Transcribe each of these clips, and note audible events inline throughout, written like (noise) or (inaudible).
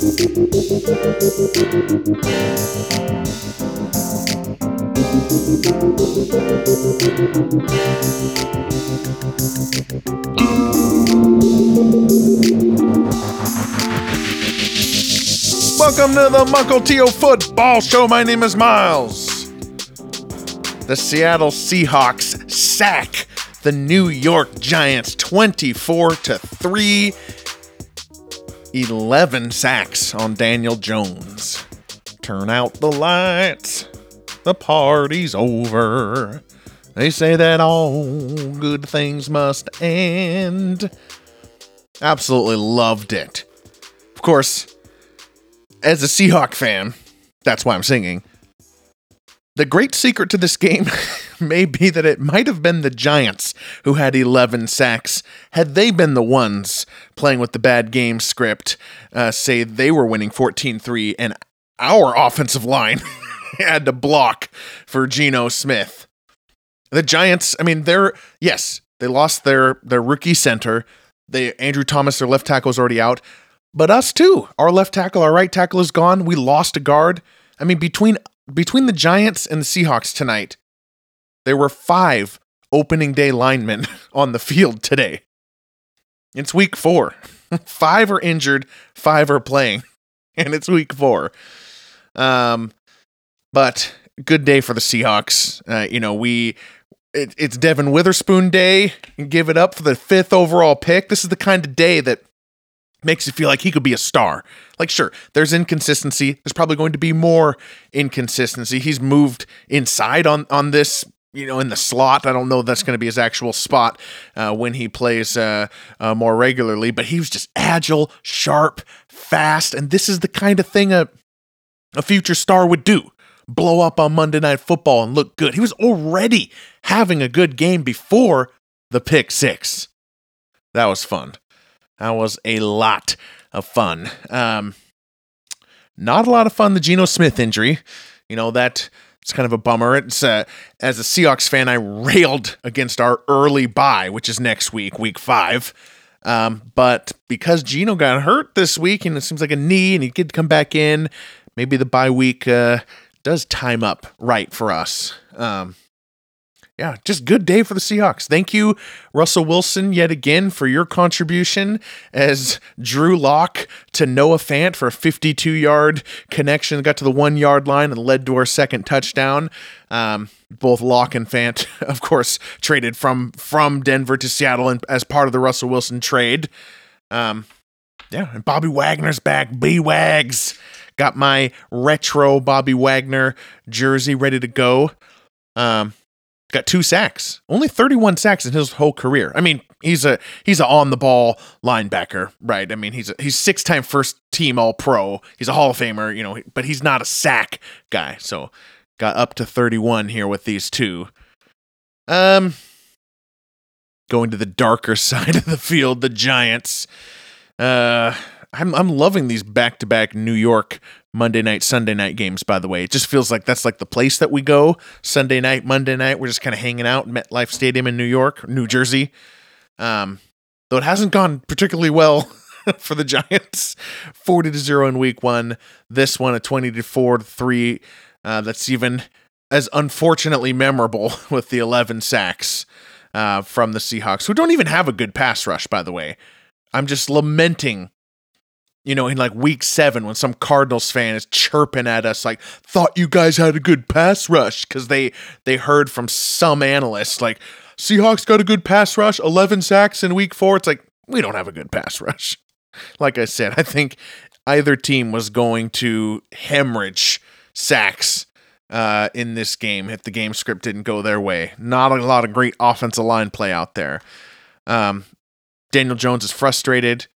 Welcome to the Mukilteo Football Show. My name is Miles. The Seattle Seahawks sack the New York Giants 24 to 3. 11 sacks on Daniel Jones. Turn out the lights. The party's over. They say that all good things must end. Absolutely loved it. Of course, as a Seahawk fan, that's why I'm singing. The great secret to this game (laughs) may be that it might have been the Giants who had 11 sacks. Had they been the ones playing with the bad game script, uh, say they were winning 14 3, and our offensive line (laughs) had to block for Geno Smith. The Giants, I mean, they're, yes, they lost their, their rookie center. They, Andrew Thomas, their left tackle, is already out. But us too. Our left tackle, our right tackle is gone. We lost a guard. I mean, between between the Giants and the Seahawks tonight, there were five opening day linemen (laughs) on the field today. It's week four. (laughs) five are injured, five are playing, (laughs) and it's week four. Um, but good day for the Seahawks. Uh, you know, we it, it's Devon Witherspoon day. Give it up for the fifth overall pick. This is the kind of day that makes you feel like he could be a star. Like, sure, there's inconsistency. There's probably going to be more inconsistency. He's moved inside on on this. You know, in the slot. I don't know that's going to be his actual spot uh, when he plays uh, uh, more regularly, but he was just agile, sharp, fast, and this is the kind of thing a a future star would do blow up on Monday Night Football and look good. He was already having a good game before the pick six. That was fun. That was a lot of fun. Um, not a lot of fun. The Geno Smith injury, you know that it's kind of a bummer. It's uh, as a Seahawks fan, I railed against our early buy, which is next week, week five. Um, but because Geno got hurt this week, and it seems like a knee, and he could come back in, maybe the bye week uh, does time up right for us. Um, yeah, just good day for the Seahawks. Thank you, Russell Wilson, yet again for your contribution as Drew Lock to Noah Fant for a 52 yard connection. Got to the one yard line and led to our second touchdown. Um, both Lock and Fant, (laughs) of course, traded from from Denver to Seattle and as part of the Russell Wilson trade. Um, yeah, and Bobby Wagner's back. B Wags got my retro Bobby Wagner jersey ready to go. Um, got two sacks. Only 31 sacks in his whole career. I mean, he's a he's a on the ball linebacker, right? I mean, he's a, he's six time first team All Pro. He's a Hall of Famer, you know, but he's not a sack guy. So got up to 31 here with these two. Um, going to the darker (laughs) side of the field, the Giants. Uh, I'm I'm loving these back to back New York Monday night, Sunday night games, by the way. It just feels like that's like the place that we go Sunday night, Monday night. We're just kind of hanging out in MetLife Stadium in New York, New Jersey. Um, though it hasn't gone particularly well (laughs) for the Giants. 40 to 0 in week one. This one, a 20 to 4 to 3. Uh, that's even as unfortunately memorable (laughs) with the 11 sacks uh, from the Seahawks, who don't even have a good pass rush, by the way. I'm just lamenting you know, in like week seven when some Cardinals fan is chirping at us like, thought you guys had a good pass rush because they they heard from some analysts like Seahawks got a good pass rush, 11 sacks in week four. It's like, we don't have a good pass rush. (laughs) Like I said, I think either team was going to hemorrhage sacks uh, in this game if the game script didn't go their way. Not a lot of great offensive line play out there. Um, Daniel Jones is frustrated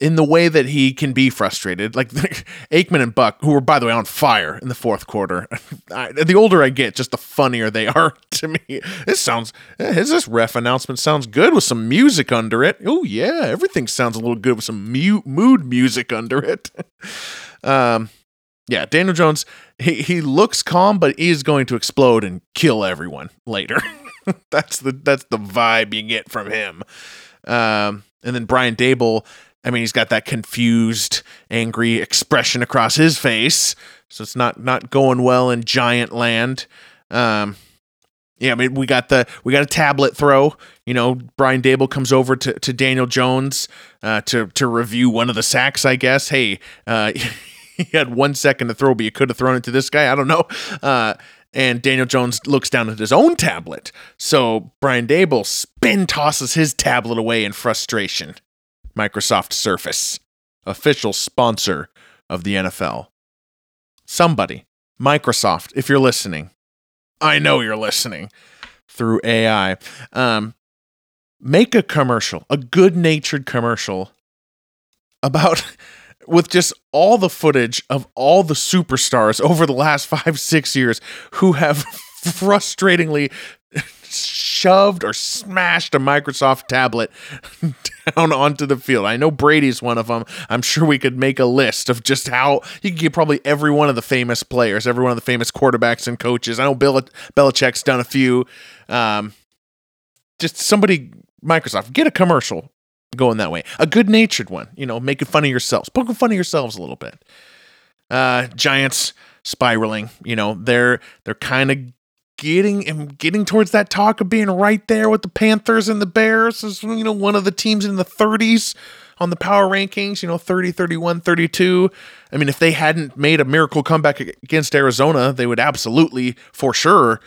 in the way that he can be frustrated. Like (laughs) Aikman and Buck, who were, by the way, on fire in the fourth quarter. (laughs) I, the older I get, just the funnier they (laughs) are to me. This sounds, eh, this ref announcement sounds good with some music under it. Oh, yeah, everything sounds a little good with some mu- mood music under it. um, yeah, Daniel Jones, he, he looks calm, but he is going to explode and kill everyone later. that's the that's the vibe you get from him. Um, and then Brian Daboll I mean, he's got that confused, angry expression across his face, so it's not not going well in Giant Land. Um, yeah, I mean, we got the we got a tablet throw. You know, Brian Daboll comes over to, to Daniel Jones uh, to to review one of the sacks. I guess. Hey, uh, (laughs) he had one second to throw, but you could have thrown it to this guy. I don't know. Uh, and Daniel Jones looks down at his own tablet. So Brian Daboll spin tosses his tablet away in frustration. Microsoft Surface, official sponsor of the NFL. Somebody, Microsoft, if you're listening, I know you're listening through AI. Um, make a commercial, a good natured commercial about (laughs) with just all the footage of all the superstars over the last five, six years who have (laughs) frustratingly shoved or smashed a Microsoft tablet down onto the field. I know Brady's one of them. I'm sure we could make a list of just how you could get probably every one of the famous players, every one of the famous quarterbacks and coaches. I know Bill Belichick's done a few. Um, just somebody, Microsoft, get a commercial going that way. A good natured one, you know, making fun of yourselves, poking fun of yourselves a little bit. Uh, Giants spiraling, you know, they're they're kind of getting and getting towards that talk of being right there with the Panthers and the Bears as you know one of the teams in the 30s on the power rankings, you know 30, 31, 32. I mean if they hadn't made a miracle comeback against Arizona, they would absolutely for sure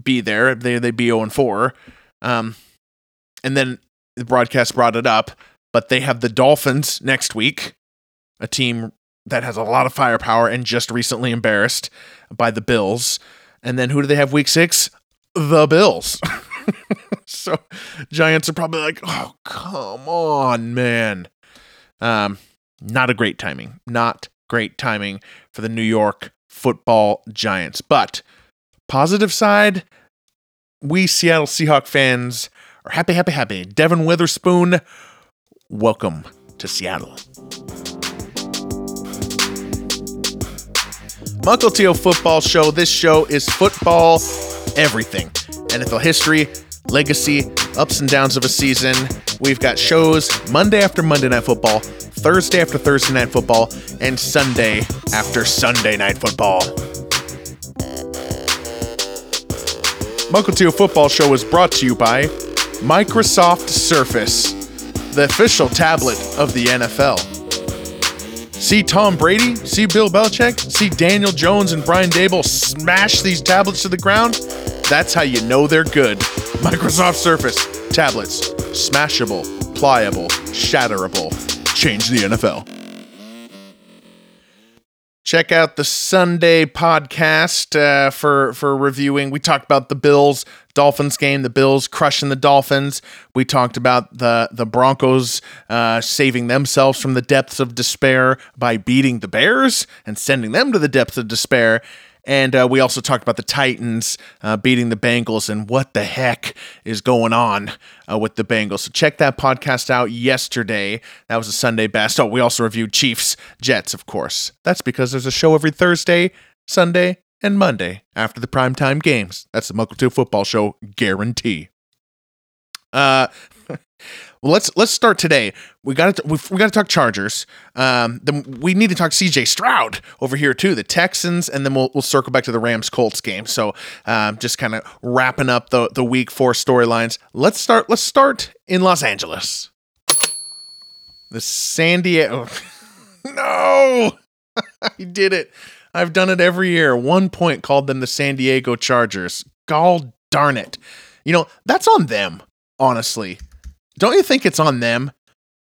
be there. They they'd be 0 and 4. Um and then the broadcast brought it up, but they have the Dolphins next week, a team that has a lot of firepower and just recently embarrassed by the Bills. And then who do they have week six? The Bills. (laughs) so Giants are probably like, oh, come on, man. Um, not a great timing. Not great timing for the New York football Giants. But positive side, we Seattle Seahawk fans are happy, happy, happy. Devon Witherspoon, welcome to Seattle. Mukilteo Football Show. This show is football, everything. NFL history, legacy, ups and downs of a season. We've got shows Monday after Monday Night Football, Thursday after Thursday Night Football, and Sunday after Sunday Night Football. Mukilteo Football Show is brought to you by Microsoft Surface, the official tablet of the NFL. See Tom Brady, see Bill Belichick, see Daniel Jones and Brian Daboll smash these tablets to the ground. That's how you know they're good. (laughs) Microsoft Surface tablets, smashable, pliable, shatterable. Change the NFL. Check out the Sunday podcast uh, for for reviewing. We talked about the Bills Dolphins game, the Bills crushing the Dolphins. We talked about the the Broncos uh, saving themselves from the depths of despair by beating the Bears and sending them to the depths of despair. And uh, we also talked about the Titans uh, beating the Bengals and what the heck is going on uh, with the Bengals. So check that podcast out yesterday. That was a Sunday best. Oh, we also reviewed Chiefs Jets, of course. That's because there's a show every Thursday, Sunday, and Monday after the primetime games. That's the Mukilteo football show guarantee. Uh, (laughs) well, let's let's start today. We got to we, got to talk Chargers. Um, then we need to talk C.J. Stroud over here too, the Texans, and then we'll we'll circle back to the Rams Colts game. So, um, just kind of wrapping up the the Week Four storylines. Let's start. Let's start in Los Angeles. The San Diego. (laughs) no, (laughs) I did it. I've done it every year. One point called them the San Diego Chargers. Gall darn it. You know, that's on them, honestly. Don't you think it's on them?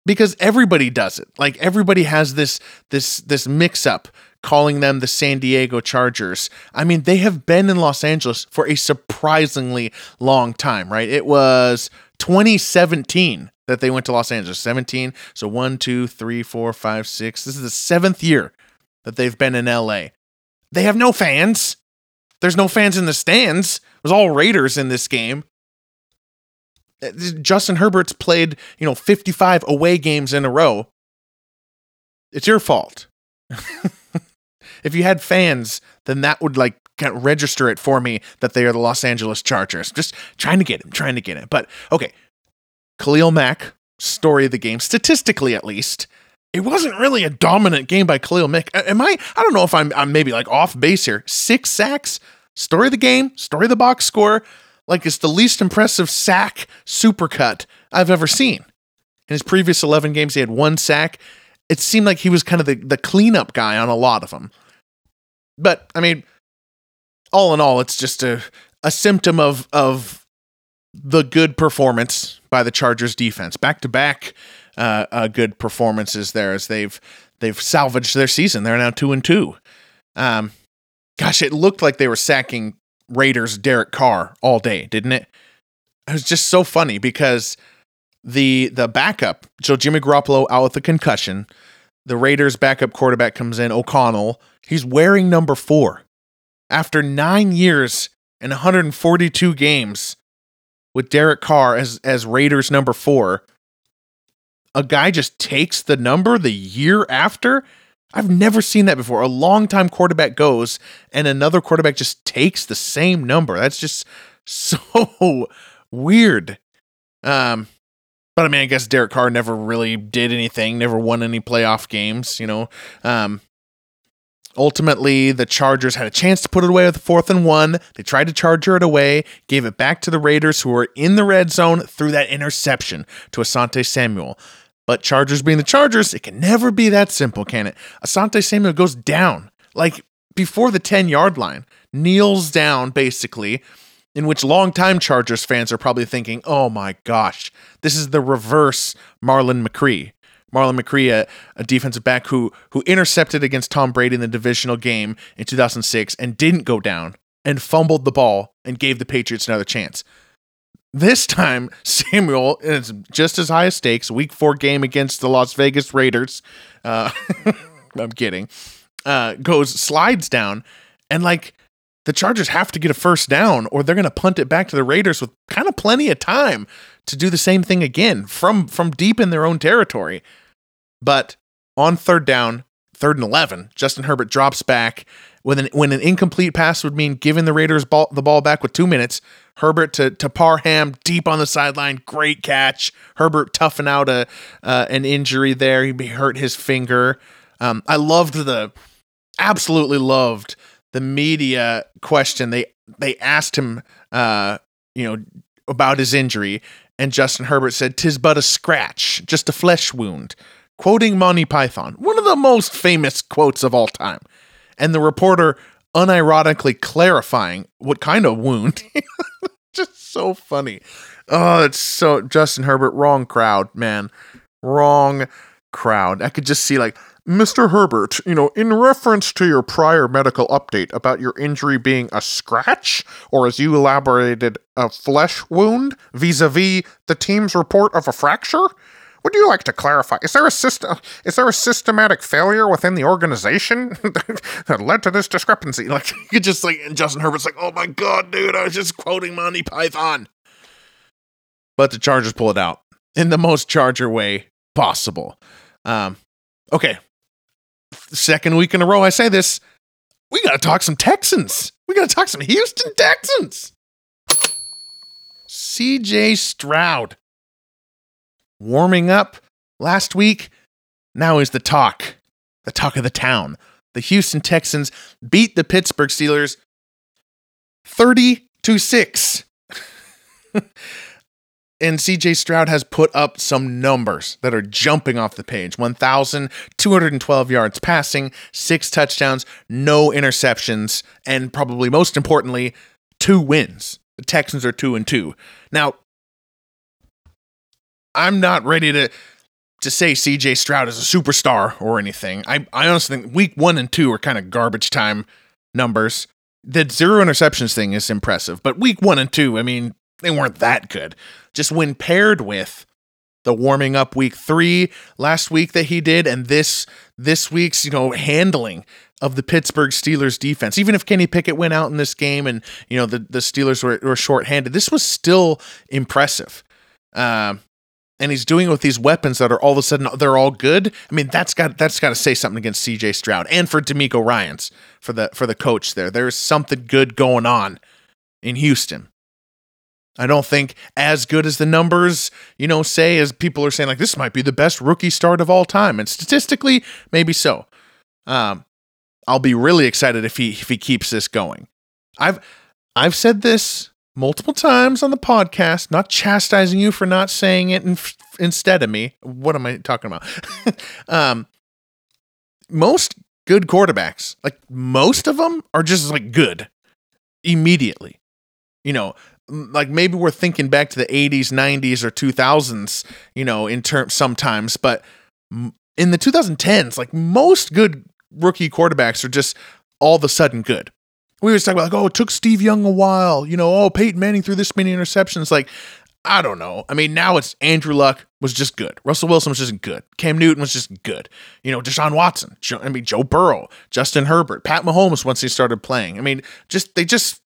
Because everybody does it. Like everybody has this this this mix up calling them the San Diego Chargers. I mean, they have been in Los Angeles for a surprisingly long time, right? It was 2017 that they went to Los Angeles. 17. So one, two, three, four, five, six. This is the seventh year that they've been in LA. They have no fans. There's no fans in the stands. It was all Raiders in this game. Uh, Justin Herbert's played, you know, 55 away games in a row. It's your fault. (laughs) if you had fans, then that would like register it for me that they are the Los Angeles Chargers. Just trying to get him, trying to get it. But okay, Khalil Mack story of the game, statistically at least. It wasn't really a dominant game by Khalil Mack. Am I? I don't know if I'm, I'm maybe like off base here. Six sacks, story of the game, story of the box score. Like it's the least impressive sack supercut I've ever seen. In his previous 11 games, he had one sack. It seemed like he was kind of the, the cleanup guy on a lot of them. But I mean, all in all, it's just a, a symptom of of the good performance by the Chargers defense. Back to back uh, uh, good performances there as they've they've salvaged their season. They're now two and two. Um, gosh, it looked like they were sacking Raiders Derek Carr all day, didn't it? It was just so funny because the the backup, so Jimmy Garoppolo out with a concussion. The Raiders backup quarterback comes in, O'Connell. He's wearing number four. After nine years and 142 games with Derek Carr as as Raiders number four, a guy just takes the number the year after. I've never seen that before. A longtime quarterback goes and another quarterback just takes the same number. That's just (laughs) so weird. Um, but I mean, I guess Derek Carr never really did anything, never won any playoff games, you know. Um, ultimately, the Chargers had a chance to put it away with the fourth and one. They tried to charger it away, gave it back to the Raiders, who were in the red zone through that interception to Asante Samuel. But Chargers being the Chargers, it can never be that simple, can it? Asante Samuel goes down, like before the 10 yard line, kneels down basically, in which longtime Chargers fans are probably thinking, oh my gosh, this is the reverse Marlon McCree. Marlon McCree, a, a, defensive back who who intercepted against Tom Brady in the divisional game in 2006 and didn't go down and fumbled the ball and gave the Patriots another chance. This time, (laughs) Samuel is just as high stakes. Week four game against the Las Vegas Raiders. Uh, (laughs) I'm kidding. Uh, goes slides down, and like the Chargers have to get a first down, or they're going to punt it back to the Raiders with kind of plenty of time to do the same thing again from from deep in their own territory. But on third down, third and eleven, Justin Herbert drops back when an, when an incomplete pass would mean giving the Raiders ball, the ball back with two minutes. Herbert to to Parham deep on the sideline, great catch. Herbert toughing out a uh, an injury there. He hurt his finger. Um, I loved the absolutely loved the media question. They they asked him, uh, you know, about his injury, and Justin Herbert said, "Tis but a scratch, just a flesh wound." Quoting Monty Python, one of the most famous quotes of all time and the reporter unironically clarifying what kind of wound. (laughs) Just so funny. Oh, it's so Justin Herbert, wrong crowd, man. Wrong crowd. I could just see like Mr. Herbert, you know, in reference to your prior medical update about your injury being a scratch, or as you elaborated, a flesh wound vis a vis the team's report of a fracture, would you like to clarify? Is there a system? Is there a systematic failure within the organization (laughs) that led to this discrepancy? (laughs) Like you just like and Justin Herbert's like, oh my god, dude, I was just quoting Monty Python. But the Chargers pull it out in the most Charger way possible. Um, okay, second week in a row I say this. We got to talk some Texans. We got to talk some Houston Texans. CJ Stroud warming up last week. Now is the talk, the talk of the town. The Houston Texans beat the Pittsburgh Steelers 30 to 6. (laughs) and CJ Stroud has put up some numbers that are jumping off the page 1,212 yards passing, six touchdowns, no interceptions, and probably most importantly, two wins. The Texans are two and two. Now, I'm not ready to to say CJ Stroud is a superstar or anything. I, I honestly think week one and two are kind of garbage time numbers. The zero interceptions thing is impressive, but week one and two, I mean, they weren't that good. Just when paired with the warming up week three last week that he did, and this this week's, you know, handling of the Pittsburgh Steelers defense. Even if Kenny Pickett went out in this game and, you know, the, the Steelers were, were shorthanded, this was still impressive. Um, and he's doing it with these weapons that are all of a sudden they're all good. I mean, that's got that's got to say something against C.J. Stroud and for DeMeco Ryans for the for the coach there. There's something good going on in Houston. I don't think as good as the numbers, you know, say as people are saying like this might be the best rookie start of all time, and statistically, maybe so. Um, I'll be really excited if he if he keeps this going. I've I've said this multiple times on the podcast, not chastising you for not saying it in, instead of me. What am I talking about? (laughs) um, most good quarterbacks, like most of them, are just like good immediately. You know, like maybe we're thinking back to the 80s, 90s, or 2000s, you know, in terms sometimes, but in the 2010s, like most good rookie quarterbacks are just all of a sudden good. We always talk about like, oh, it took Steve Young a while, you know, oh, Peyton Manning threw this many interceptions. Like, I don't know. I mean, now it's Andrew Luck was just good. Russell Wilson was just good. Cam Newton was just good. You know, Deshaun Watson. Joe, I mean, Joe Burrow, Justin Herbert, Pat Mahomes once he started playing. I mean, just they just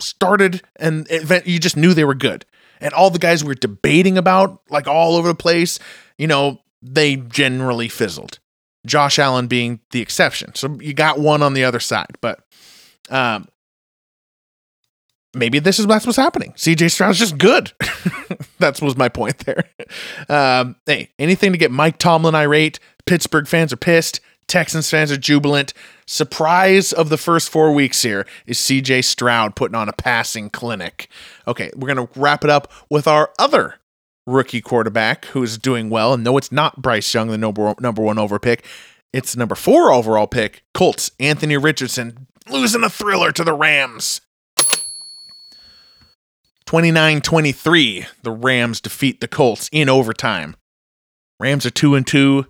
started and event, you just knew they were good. And all the guys we were debating about, like all over the place, you know, they generally fizzled. Josh Allen being the exception. So you got one on the other side, but um, maybe this is that's what's happening. CJ Stroud's just good. (laughs) that was my point there. Um, hey, anything to get Mike Tomlin irate. Pittsburgh fans are pissed. Texans fans are jubilant. Surprise of the first four weeks here is CJ Stroud putting on a passing clinic. Okay, we're going to wrap it up with our other rookie quarterback who's doing well. And no, it's not Bryce Young, the number, number one over pick. It's number four overall pick, Colts, Anthony Richardson, losing a thriller to the Rams. 29 23, the Rams defeat the Colts in overtime. Rams are 2 and 2.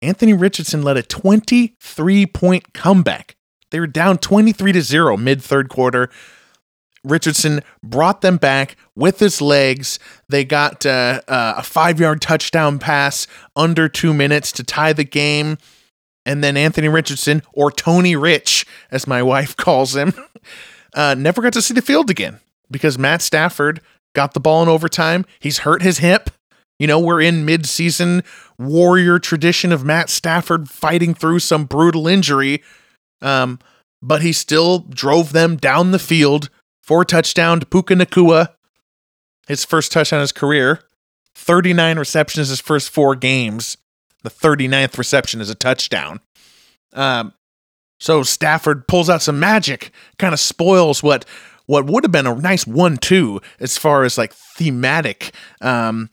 Anthony Richardson led a 23 point comeback. They were down 23 to 0 mid third quarter. Richardson brought them back with his legs. They got uh, uh, a five yard touchdown pass under two minutes to tie the game. And then Anthony Richardson, or Tony Rich, as my wife (laughs) calls him, uh, never got to see the field again because Matt Stafford got the ball in overtime. He's hurt his hip. You know, we're in mid-season warrior tradition of Matt Stafford fighting through some brutal injury. Um, but he still drove them down the field Four touchdown to Puka Nacua, his first touchdown in his career. 39 receptions his first four games. The 39th reception is a touchdown. Um, so Stafford pulls out some magic, kind of spoils what what would have been a nice one-two as far as like thematic um,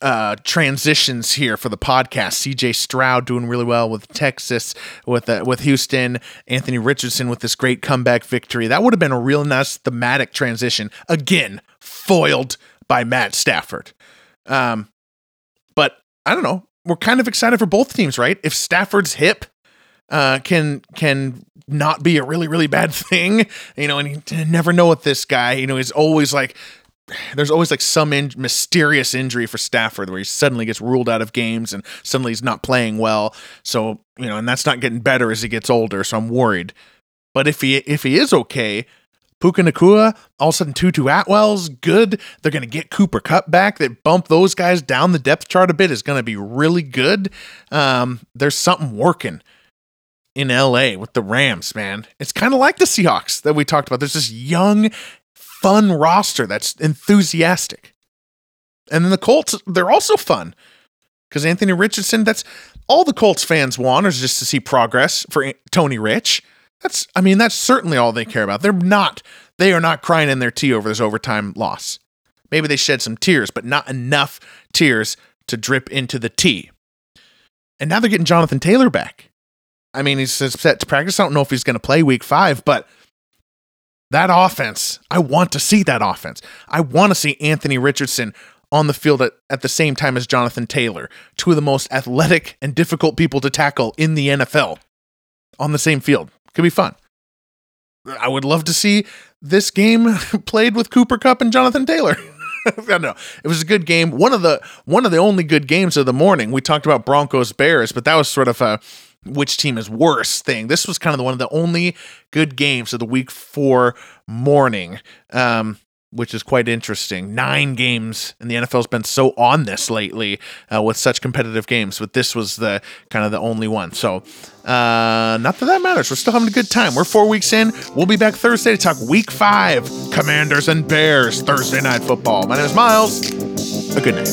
uh, transitions here for the podcast. CJ Stroud doing really well with Texas, with uh, with Houston. Anthony Richardson with this great comeback victory. That would have been a real nice thematic transition. Again, foiled by Matt Stafford. Um, but I don't know. We're kind of excited for both teams, right? If Stafford's hip uh, can can not be a really really bad (laughs) thing, you know, and you never know with this guy. You know, he's always like there's always like some in- mysterious injury for Stafford where he suddenly gets ruled out of games and suddenly he's not playing well. So, you know, and that's not getting better as he gets older. So I'm worried. But if he if he is okay, Puka Nacua, all of a sudden Tutu Atwell's good. They're going to get Cooper Kupp back. That bump those guys down the depth chart a bit is going to be really good. Um, there's something working in LA with the Rams, man. It's kind of like the Seahawks that we talked about. There's this young, fun roster that's enthusiastic. And then the Colts, they're also fun because Anthony Richardson, that's all the Colts fans want is just to see progress for Tony Rich. That's, I mean, that's certainly all they care about. They're not, they are not crying in their tea over this overtime loss. Maybe they shed some tears, but not enough tears to drip into the tea. And now they're getting Jonathan Taylor back. I mean, he's set to practice. I don't know if he's going to play week five, but that offense, I want to see that offense. I want to see Anthony Richardson on the field at, at the same time as Jonathan Taylor, two of the most athletic and difficult people to tackle in the NFL on the same field. Could be fun. I would love to see this game (laughs) played with Cooper Kupp and Jonathan Taylor. (laughs) I know. It was a good game. One of the one of the only good games of the morning. We talked about Broncos Bears, but that was sort of a which team is worse thing. This was kind of the one of the only good games of the week four morning. Um, which is quite interesting. Nine games, and the NFL's been so on this lately uh, with such competitive games, but this was the kind of the only one. So, uh, not that that matters. We're still having a good time. We're four weeks in. We'll be back Thursday to talk Week Five, Commanders and Bears, Thursday Night Football. My name is Miles. A good night.